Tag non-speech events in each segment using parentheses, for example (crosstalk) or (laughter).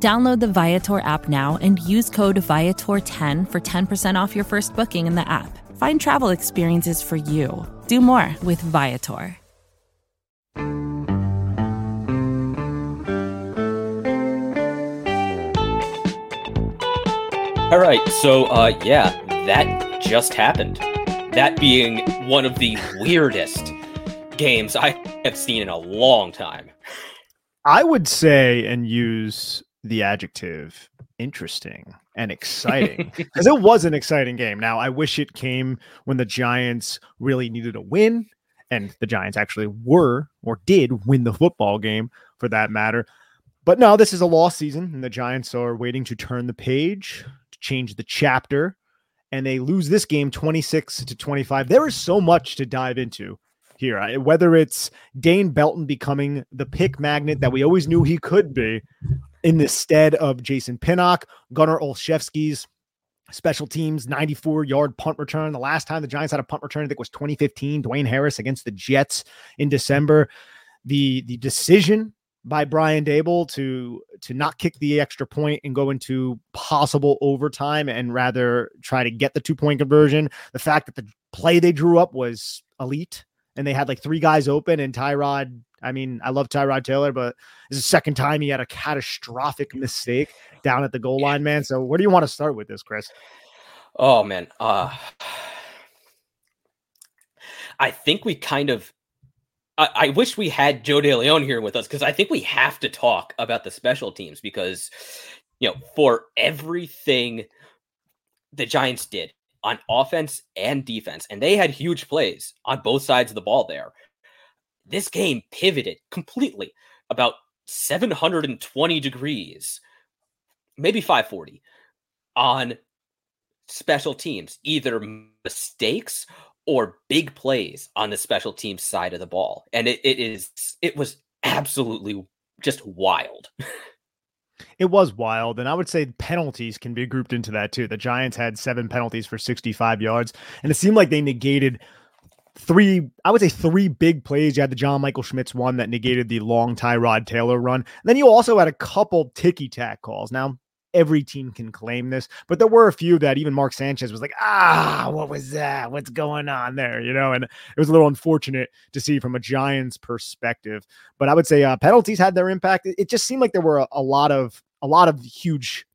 Download the Viator app now and use code Viator10 for 10% off your first booking in the app. Find travel experiences for you. Do more with Viator. All right, so uh, yeah, that just happened. That being one of the weirdest games I have seen in a long time. I would say and use the adjective interesting and exciting (laughs) because it was an exciting game. Now, I wish it came when the Giants really needed a win, and the Giants actually were or did win the football game for that matter. But no, this is a lost season, and the Giants are waiting to turn the page, to change the chapter, and they lose this game 26 to 25. There is so much to dive into here, whether it's Dane Belton becoming the pick magnet that we always knew he could be, in the stead of Jason Pinnock, Gunnar Olszewski's special teams 94 yard punt return. The last time the Giants had a punt return, I think was 2015, Dwayne Harris against the Jets in December. The the decision by Brian Daboll to to not kick the extra point and go into possible overtime and rather try to get the two point conversion. The fact that the play they drew up was elite and they had like three guys open and Tyrod I mean, I love Tyrod Taylor, but this is the second time he had a catastrophic mistake down at the goal line, man. So where do you want to start with this, Chris? Oh man. Uh I think we kind of I, I wish we had Joe DeLeon here with us because I think we have to talk about the special teams because you know, for everything the Giants did on offense and defense, and they had huge plays on both sides of the ball there this game pivoted completely about 720 degrees, maybe 540 on special teams, either mistakes or big plays on the special teams side of the ball. And it, it is, it was absolutely just wild. (laughs) It was wild. And I would say penalties can be grouped into that too. The Giants had seven penalties for 65 yards, and it seemed like they negated three, I would say three big plays. You had the John Michael Schmitz one that negated the long Tyrod Taylor run. And then you also had a couple ticky tack calls. Now, every team can claim this, but there were a few that even Mark Sanchez was like, ah, what was that? What's going on there? You know, and it was a little unfortunate to see from a Giants perspective. But I would say uh, penalties had their impact. It, just seemed like there were a, a lot of a lot of huge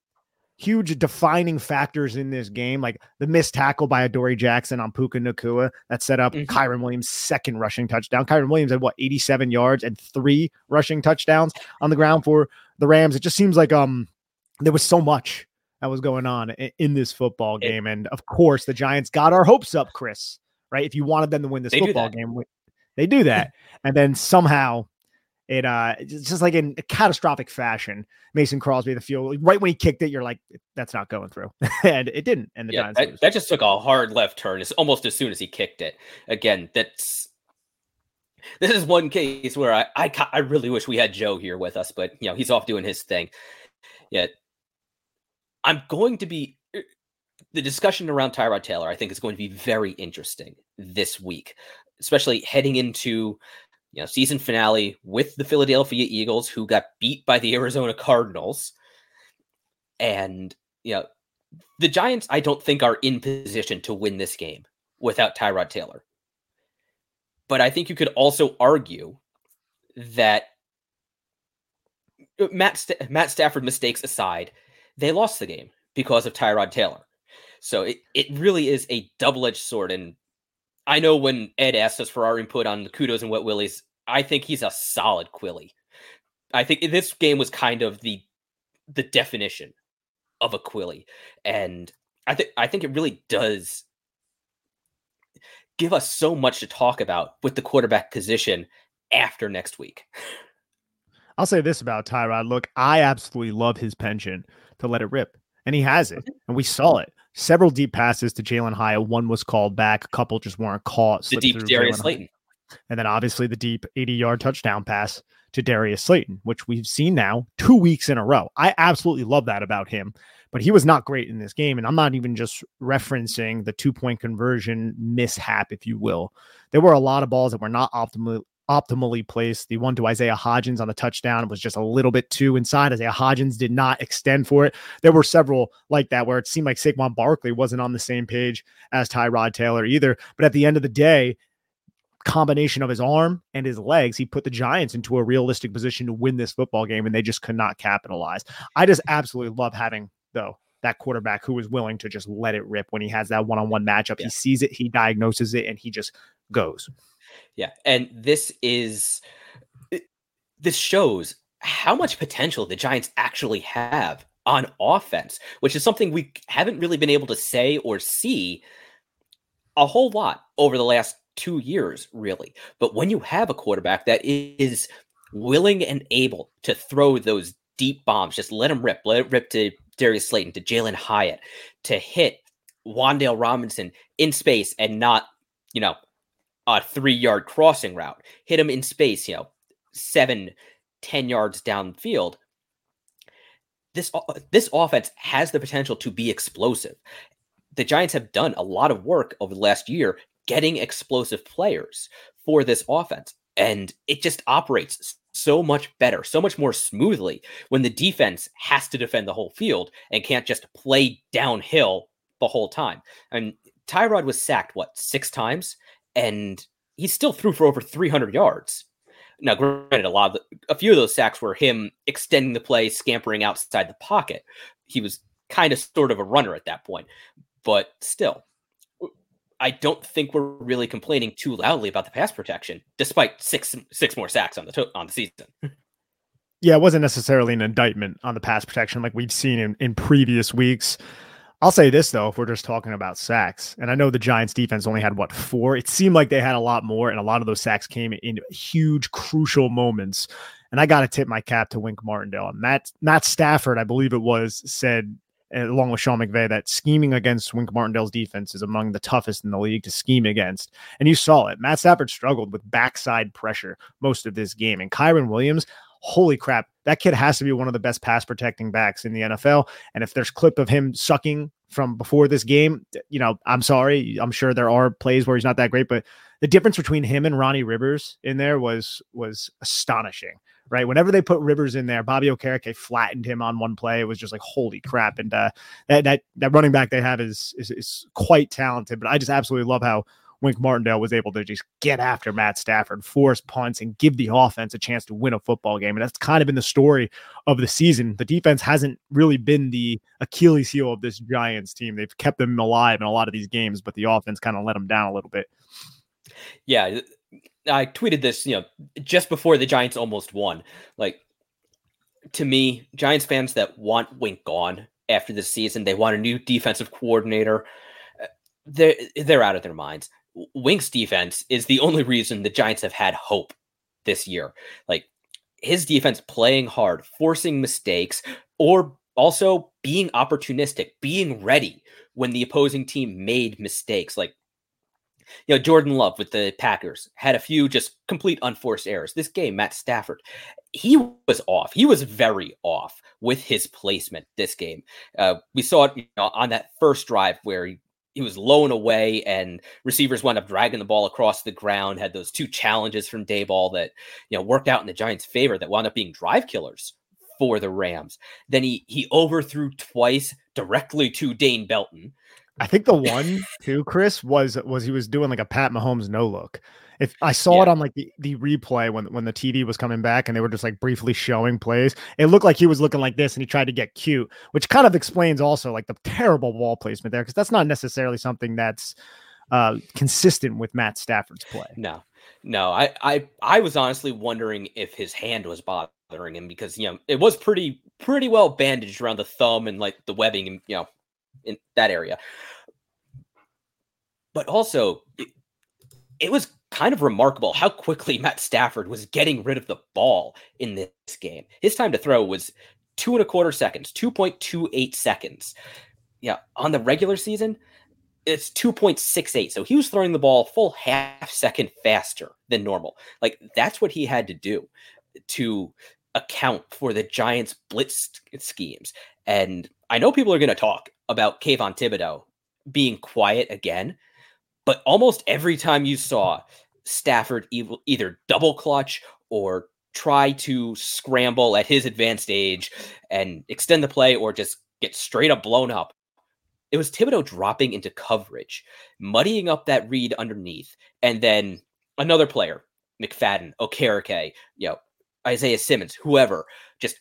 huge defining factors in this game, like the missed tackle by Adoree Jackson on Puka Nacua that set up mm-hmm. Kyren Williams' second rushing touchdown. Kyren Williams had what 87 yards and three rushing touchdowns on the ground for the Rams. It just seems like um there was so much that was going on in, in this football game, it, and of course the Giants got our hopes up, Chris. Right? If you wanted them to win this football game, they do that, (laughs) and then somehow it uh it's just like in a catastrophic fashion. Mason Crosby, the field right when he kicked it, you're like, that's not going through, (laughs) and it didn't. And the yeah, that, that, just took a hard left turn. It's almost as soon as he kicked it. Again, that's this is one case where I I, I really wish we had Joe here with us, but you know he's off doing his thing. Yet I'm going to be uh, the discussion around Tyrod Taylor. I think is going to be very interesting this week, especially heading into you know, season finale with the Philadelphia Eagles, who got beat by the Arizona Cardinals. And, you know, the Giants, I don't think, are in position to win this game without Tyrod Taylor. But I think you could also argue that uh, Matt, St- Matt Stafford mistakes aside, they lost the game because of Tyrod Taylor. So it, it really is a double edged sword. And I know when Ed asked us for our input on the kudos and wet willies, I think he's a solid Quilly. I think this game was kind of the the definition of a Quilly, and I think I think it really does give us so much to talk about with the quarterback position after next week. I'll say this about Tyrod. Look, I absolutely love his penchant to let it rip, and he has it, and we saw it several deep passes to Jalen Hyatt. One was called back, a couple just weren't caught. The deep Darius Slayton. And then obviously the deep 80 yard touchdown pass to Darius Slayton, which we've seen now two weeks in a row. I absolutely love that about him, but he was not great in this game. And I'm not even just referencing the two point conversion mishap, if you will. There were a lot of balls that were not optimally optimally placed. The one to Isaiah Hodgins on the touchdown was just a little bit too inside. Isaiah Hodgins did not extend for it. There were several like that where it seemed like Saquon Barkley wasn't on the same page as Tyrod Taylor either. But at the end of the day, combination of his arm and his legs, he put the Giants into a realistic position to win this football game, and they just could not capitalize. I just absolutely love having, though, that quarterback who is willing to just let it rip when he has that one on one matchup. Yeah. He sees it, he diagnoses it, and he just goes. Yeah. And this is, eh, this shows how much potential the Giants actually have on offense, which is something we haven't really been able to say or see a whole lot over the last two years, really. But when you have a quarterback that is willing and able to throw those deep bombs, just let him rip, let it rip to Darius Slayton, to Jalen Hyatt, to hit Wan'Dale Robinson in space and not, you know, a three yard crossing route, hit him in space, you know, seven, ten yards downfield. This this offense has the potential to be explosive. The Giants have done a lot of work over the last year getting explosive players for this offense. And it just operates so much better, so much more smoothly when the defense has to defend the whole field and can't just play downhill the whole time. And Tyrod was sacked, what, six times? And he still threw for over 300 yards. Now, granted, a lot of the, a few of those sacks were him extending the play, scampering outside the pocket. He was kind of sort of a runner at that point, but still, I don't think we're really complaining too loudly about the pass protection, despite six six more sacks on the to- on the season. Yeah, it wasn't necessarily an indictment on the pass protection like we've seen in, in previous weeks. I'll say this though, if we're just talking about sacks, and I know the Giants defense only had what four, it seemed like they had a lot more, and a lot of those sacks came in huge, crucial moments. And I got to tip my cap to Wink Martindale. Matt Matt Stafford, I believe it was, said eh, along with Sean McVay, that scheming against Wink Martindale's defense is among the toughest in the league to scheme against. And you saw it. Matt Stafford struggled with backside pressure most of this game. And Kyren Williams, holy crap, that kid has to be one of the best pass protecting backs in the NFL. And if there's clip of him sucking from before this game, you know, I'm sorry. I'm sure there are plays where he's not that great, but the difference between him and Ronnie Rivers in there was was astonishing right? Whenever they put Rivers in there, Bobby Okereke flattened him on one play. It was just like holy crap. And uh, that that that running back they have is, is is quite talented. But I just absolutely love how Wink Martindale was able to just get after Matt Stafford, force punts, and give the offense a chance to win a football game. And that's kind of been the story of the season. The defense hasn't really been the Achilles heel of this Giants team. They've kept them alive in a lot of these games, but the offense kind of let them down a little bit. Yeah, I tweeted this, you know, just before the Giants almost won. Like to me, Giants fans that want Wink gone after the season, they want a new defensive coordinator. Uh, they're they're out of their minds. Wink's defense is the only reason the Giants have had hope this year. Like his defense playing hard, forcing mistakes, or also being opportunistic, being ready when the opposing team made mistakes. Like you know, Jordan Love with the Packers had a few just complete unforced errors. This game, Matt Stafford, he was off. He was very off with his placement this game. Uh, we saw it you know, on that first drive where he, he was low and away, and receivers wound up dragging the ball across the ground. Had those two challenges from Daboll that you know worked out in the Giants' favor that wound up being drive killers for the Rams. Then he he overthrew twice directly to Dane Belton. I think the (laughs) one too, Chris, was was he was doing like a Pat Mahomes no look. If I saw yeah. it on like the, the replay when when the TV was coming back and they were just like briefly showing plays, it looked like he was looking like this and he tried to get cute, which kind of explains also like the terrible wall placement there because that's not necessarily something that's uh, consistent with Matt Stafford's play. No, no, I I I was honestly wondering if his hand was bothering him because you know it was pretty pretty well bandaged around the thumb and like the webbing and you know in that area. But also, it, it was kind of remarkable how quickly Matt Stafford was getting rid of the ball in this game. His time to throw was two and a quarter seconds, 2.28 seconds. yeah, on the regular season, it's 2.68. So he was throwing the ball full half second faster than normal. Like that's what he had to do to account for the Giants blitz schemes. And I know people are going to talk about Kayvon Thibodeaux being quiet again, but almost every time you saw Stafford either double clutch or try to scramble at his advanced age and extend the play or just get straight up blown up, it was Thibodeaux dropping into coverage, muddying up that read underneath, and then another player, McFadden, Okereke, you know, Isaiah Simmons, whoever, just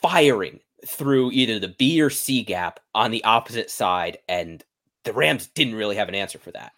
firing through either the B or C gap on the opposite side, and the Rams didn't really have an answer for that.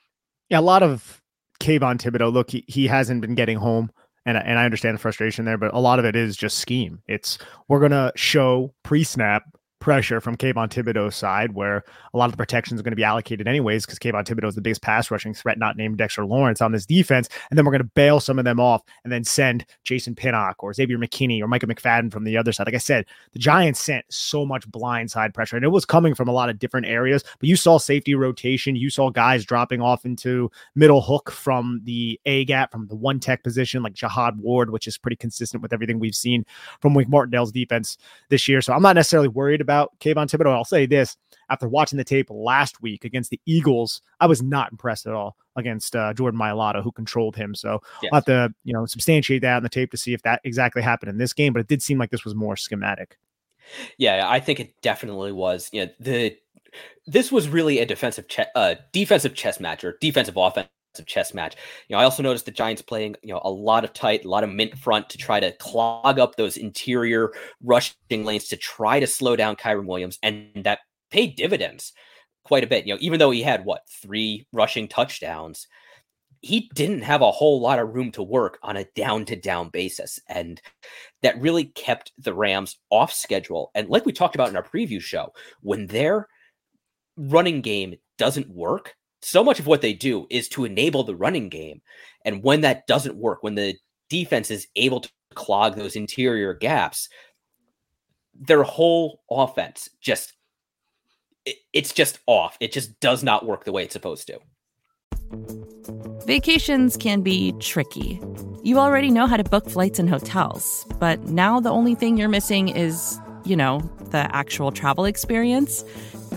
Yeah, a lot of Kayvon Thibodeaux. Look, he, he hasn't been getting home, and and I understand the frustration there, but a lot of it is just scheme. It's we're gonna show pre snap pressure from Kayvon Thibodeaux's side, where a lot of the protections are going to be allocated anyways, because Kayvon Thibodeaux is the biggest pass rushing threat, not named Dexter Lawrence on this defense. And then we're going to bail some of them off and then send Jason Pinnock or Xavier McKinney or Micah McFadden from the other side. Like I said, the Giants sent so much blind side pressure, and it was coming from a lot of different areas. But you saw safety rotation, you saw guys dropping off into middle hook from the A gap, from the one tech position, like Jihad Ward, which is pretty consistent with everything we've seen from Wink Martindale's defense this year. So I'm not necessarily worried about about Kayvon Thibodeaux. I'll say this after watching the tape last week against the Eagles, I was not impressed at all against uh, Jordan Mailata, who controlled him. So yes. I'll have to, you know, substantiate that on the tape to see if that exactly happened in this game. But it did seem like this was more schematic. Yeah, I think it definitely was. You know, the this was really a defensive che- uh, defensive chess match or defensive offense chess match. You know, I also noticed the Giants playing, you know, a lot of tight, a lot of mint front to try to clog up those interior rushing lanes to try to slow down Kyren Williams, and that paid dividends quite a bit. You know, even though he had what three rushing touchdowns, he didn't have a whole lot of room to work on a down to down basis. And that really kept the Rams off schedule. And like we talked about in our preview show, when their running game doesn't work, so much of what they do is to enable the running game. And when that doesn't work, when the defense is able to clog those interior gaps, their whole offense just it, it's just off. It just does not work the way it's supposed to. Vacations can be tricky. You already know how to book flights and hotels, but now the only thing you're missing is, you know, the actual travel experience.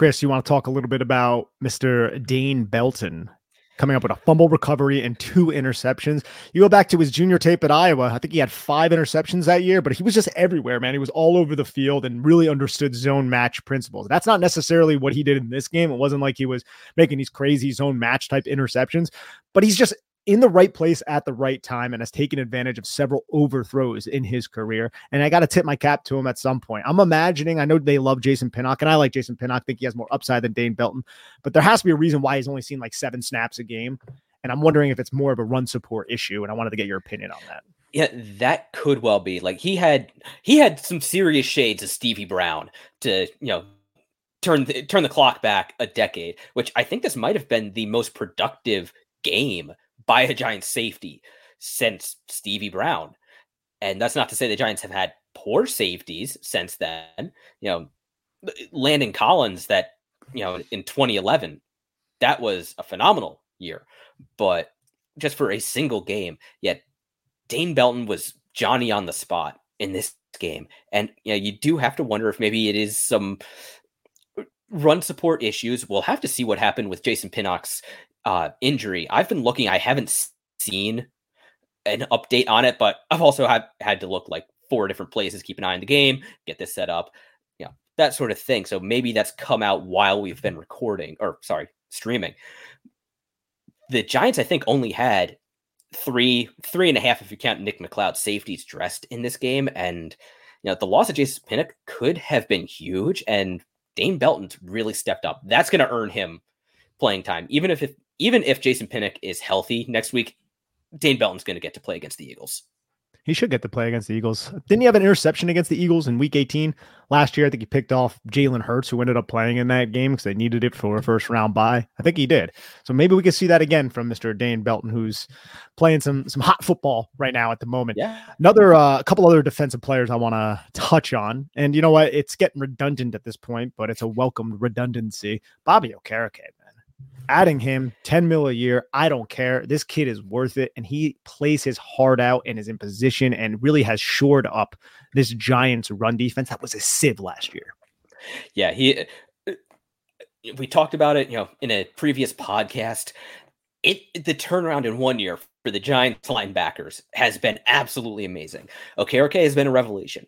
Chris, you want to talk a little bit about Mr. Dane Belton coming up with a fumble recovery and two interceptions. You go back to his junior tape at Iowa. I think he had five interceptions that year, but he was just everywhere, man. He was all over the field and really understood zone match principles. That's not necessarily what he did in this game. It wasn't like he was making these crazy zone match type interceptions, but he's just in the right place at the right time and has taken advantage of several overthrows in his career. And I got to tip my cap to him at some point. I'm imagining, I know they love Jason Pinnock, and I like Jason Pinnock. Think he has more upside than Dane Belton, but there has to be a reason why he's only seen like seven snaps a game. And I'm wondering if it's more of a run support issue. And I wanted to get your opinion on that. Yeah, that could well be. Like he had he had some serious shades of Stevie Brown to, you know, turn the, turn the clock back a decade, which I think this might have been the most productive game by a Giants safety since Stevie Brown. And that's not to say the Giants have had poor safeties since then. You know, Landon Collins that, you know, in 2011, that was a phenomenal year. But just for a single game, yet Dane Belton was Johnny on the spot in this game. And you know, you do have to wonder if maybe it is some run support issues. We'll have to see what happened with Jason Pinnock's uh, injury. I've been looking, I haven't seen an update on it, but I've also had, had to look like four different places, keep an eye on the game, get this set up, you know, that sort of thing. So maybe that's come out while we've been recording or sorry, streaming. The Giants, I think, only had three, three and a half, if you count Nick McCloud safeties dressed in this game. And, you know, the loss of Jason Pinnock could have been huge. And Dane Belton's really stepped up. That's going to earn him playing time. Even if, if even if Jason Pinnock is healthy next week, Dane Belton's going to get to play against the Eagles. He should get to play against the Eagles. Didn't he have an interception against the Eagles in Week 18 last year? I think he picked off Jalen Hurts, who ended up playing in that game because they needed it for a first round bye. I think he did. So maybe we could see that again from Mr. Dane Belton, who's playing some some hot football right now at the moment. Yeah. Another uh, a couple other defensive players I want to touch on, and you know what? It's getting redundant at this point, but it's a welcome redundancy. Bobby Okereke, adding him 10 mil a year, I don't care. This kid is worth it. And he plays his heart out and is in position and really has shored up this Giants run defense. That was a sieve last year. Yeah. He, uh, we talked about it, you know, in a previous podcast. It the turnaround in one year for the Giants linebackers has been absolutely amazing. Okereke has been a revelation.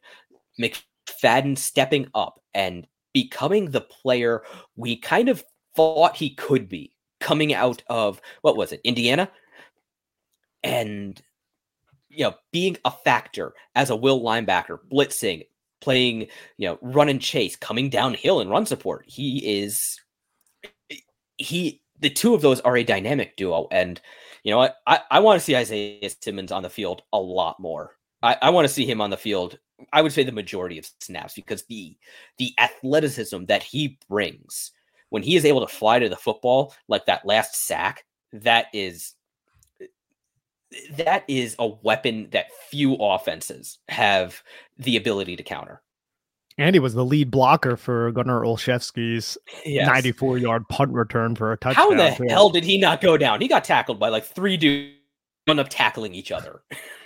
McFadden stepping up and becoming the player we kind of thought he could be coming out of what was it, Indiana? And you know, being a factor as a will linebacker, blitzing, playing, you know, run and chase, coming downhill and run support. He is he the two of those are a dynamic duo. And you know what? I, I want to see Isaiah Simmons on the field a lot more. I, I want to see him on the field. I would say the majority of snaps because the the athleticism that he brings when he is able to fly to the football like that last sack, that is that is a weapon that few offenses have the ability to counter. And he was the lead blocker for Gunnar Olszewski's yes. 94 yard punt return for a touchdown. How the hell did he not go down? He got tackled by like three dudes, end up tackling each other.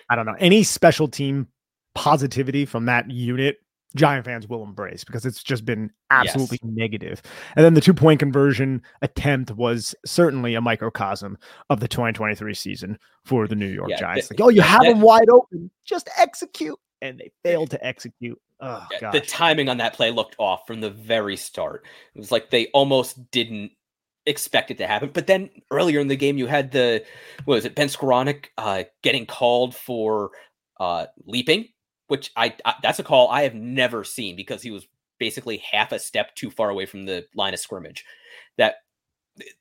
I don't know. Any special team positivity from that unit Giant fans will embrace because it's just been absolutely yes. negative. And then the two point conversion attempt was certainly a microcosm of the 2023 season for the New York yeah, Giants. like, oh, you have them wide open, just execute. And they failed to execute. Oh, yeah, the timing on that play looked off from the very start. It was like they almost didn't expect it to happen. But then earlier in the game, you had the, what was it, Ben Skowronek uh, getting called for uh, leaping which I, I, that's a call I have never seen because he was basically half a step too far away from the line of scrimmage. That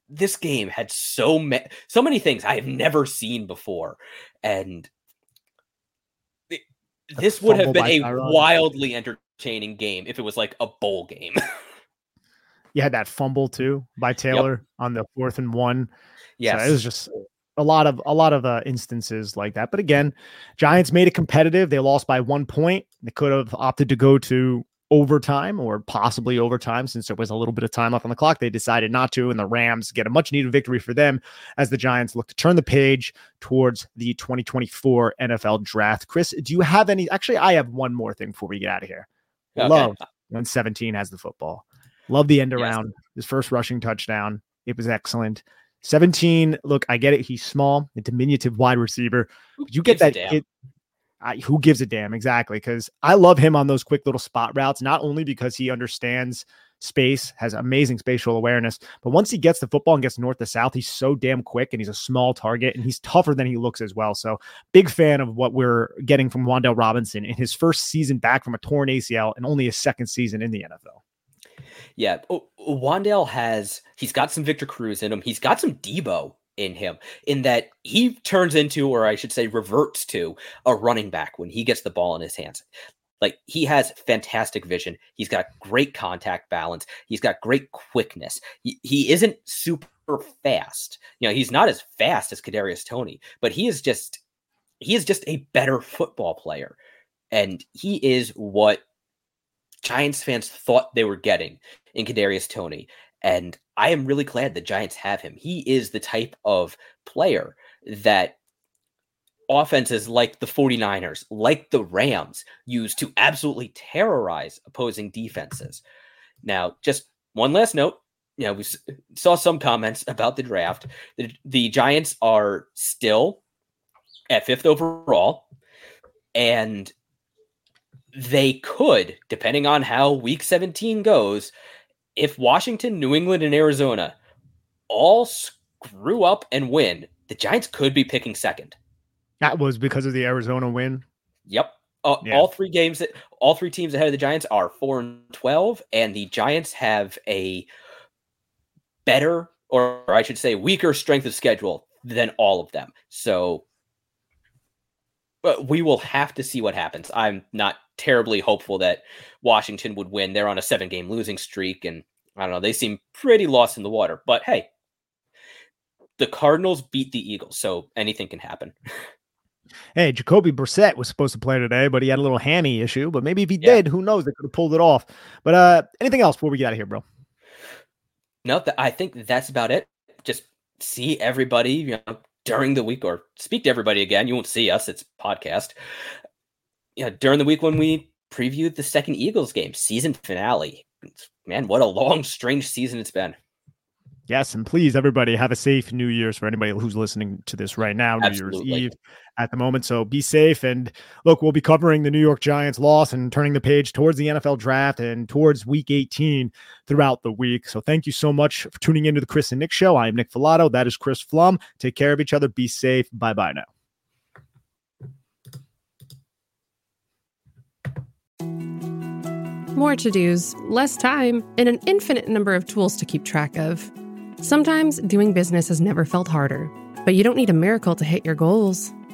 this game had so many so many things I have never seen before, and it, this would have been a Tyrone. wildly entertaining game if it was like a bowl game. (laughs) you had that fumble too by Taylor yep. on the fourth and one. Yeah, so it was just a lot of a lot of uh, instances like that. But again, Giants made it competitive. They lost by one point. They could have opted to go to overtime or possibly overtime since there was a little bit of time left on the clock. They decided not to, and the Rams get a much needed victory for them as the Giants look to turn the page towards the 2024 NFL draft. Chris, do you have any? Actually, I have one more thing before we get out of here. Okay. Love when 17 has the football. Love the end around. Yes. His first rushing touchdown. It was excellent. 17, look, I get it. He's small, a diminutive wide receiver. you get that kid. I, who gives a damn exactly? Because I love him on those quick little spot routes, not only because he understands space, has amazing spatial awareness, but once he gets the football and gets north to south, he's so damn quick and he's a small target and he's tougher than he looks as well. So, big fan of what we're getting from Wan'Dale Robinson in his first season back from a torn ACL and only his second season in the NFL. Yeah, Wan'Dale has he's got some Victor Cruz in him. He's got some Deebo in him in that he turns into, or I should say, reverts to a running back when he gets the ball in his hands. Like he has fantastic vision. He's got great contact balance. He's got great quickness. He, he isn't super fast. You know, he's not as fast as Kadarius Toney, but he is just he is just a better football player. And he is what Giants fans thought they were getting in Kadarius Toney. And I am really glad the Giants have him. He is the type of player that offenses like the 49ers, like the Rams, use to absolutely terrorize opposing defenses. Now, just one last note. You know, we saw some comments (laughs) about the draft. The, the Giants are still at fifth overall, and they could, depending on how week 17 goes, if Washington, New England, and Arizona all screw up and win, the Giants could be picking second. That was because of the Arizona win. Yep. Uh, yeah. All three games, that, all three teams ahead of the Giants are four and twelve, and the Giants have a better, or I should say, weaker strength of schedule than all of them. So, but we will have to see what happens. I'm not terribly hopeful that Washington would win. They're on a seven-game losing streak, and I don't know. They seem pretty lost in the water. But hey, the Cardinals beat the Eagles, so anything can happen. (laughs) Hey, Jacoby Brissett was supposed to play today, but he had a little hammy issue. But maybe if he yeah. did, who knows? They could have pulled it off. But uh anything else before we get out of here, bro? No, th- I think that's about it. Just see everybody, you know, during the week or speak to everybody again. You won't see us, it's podcast. Yeah, you know, during the week when we previewed the second Eagles game, season finale. Man, what a long, strange season it's been. Yes, and please, everybody, have a safe New Year's for anybody who's listening to this right now, New Year's Eve at the moment. So be safe. And look, we'll be covering the New York Giants loss and turning the page towards the NFL draft and towards week 18 throughout the week. So thank you so much for tuning into the Chris and Nick show. I'm Nick Falato. That is Chris Pflum. Take care of each other. Be safe. Bye bye now. More to dos, less time, and an infinite number of tools to keep track of. Sometimes doing business has never felt harder, but you don't need a miracle to hit your goals.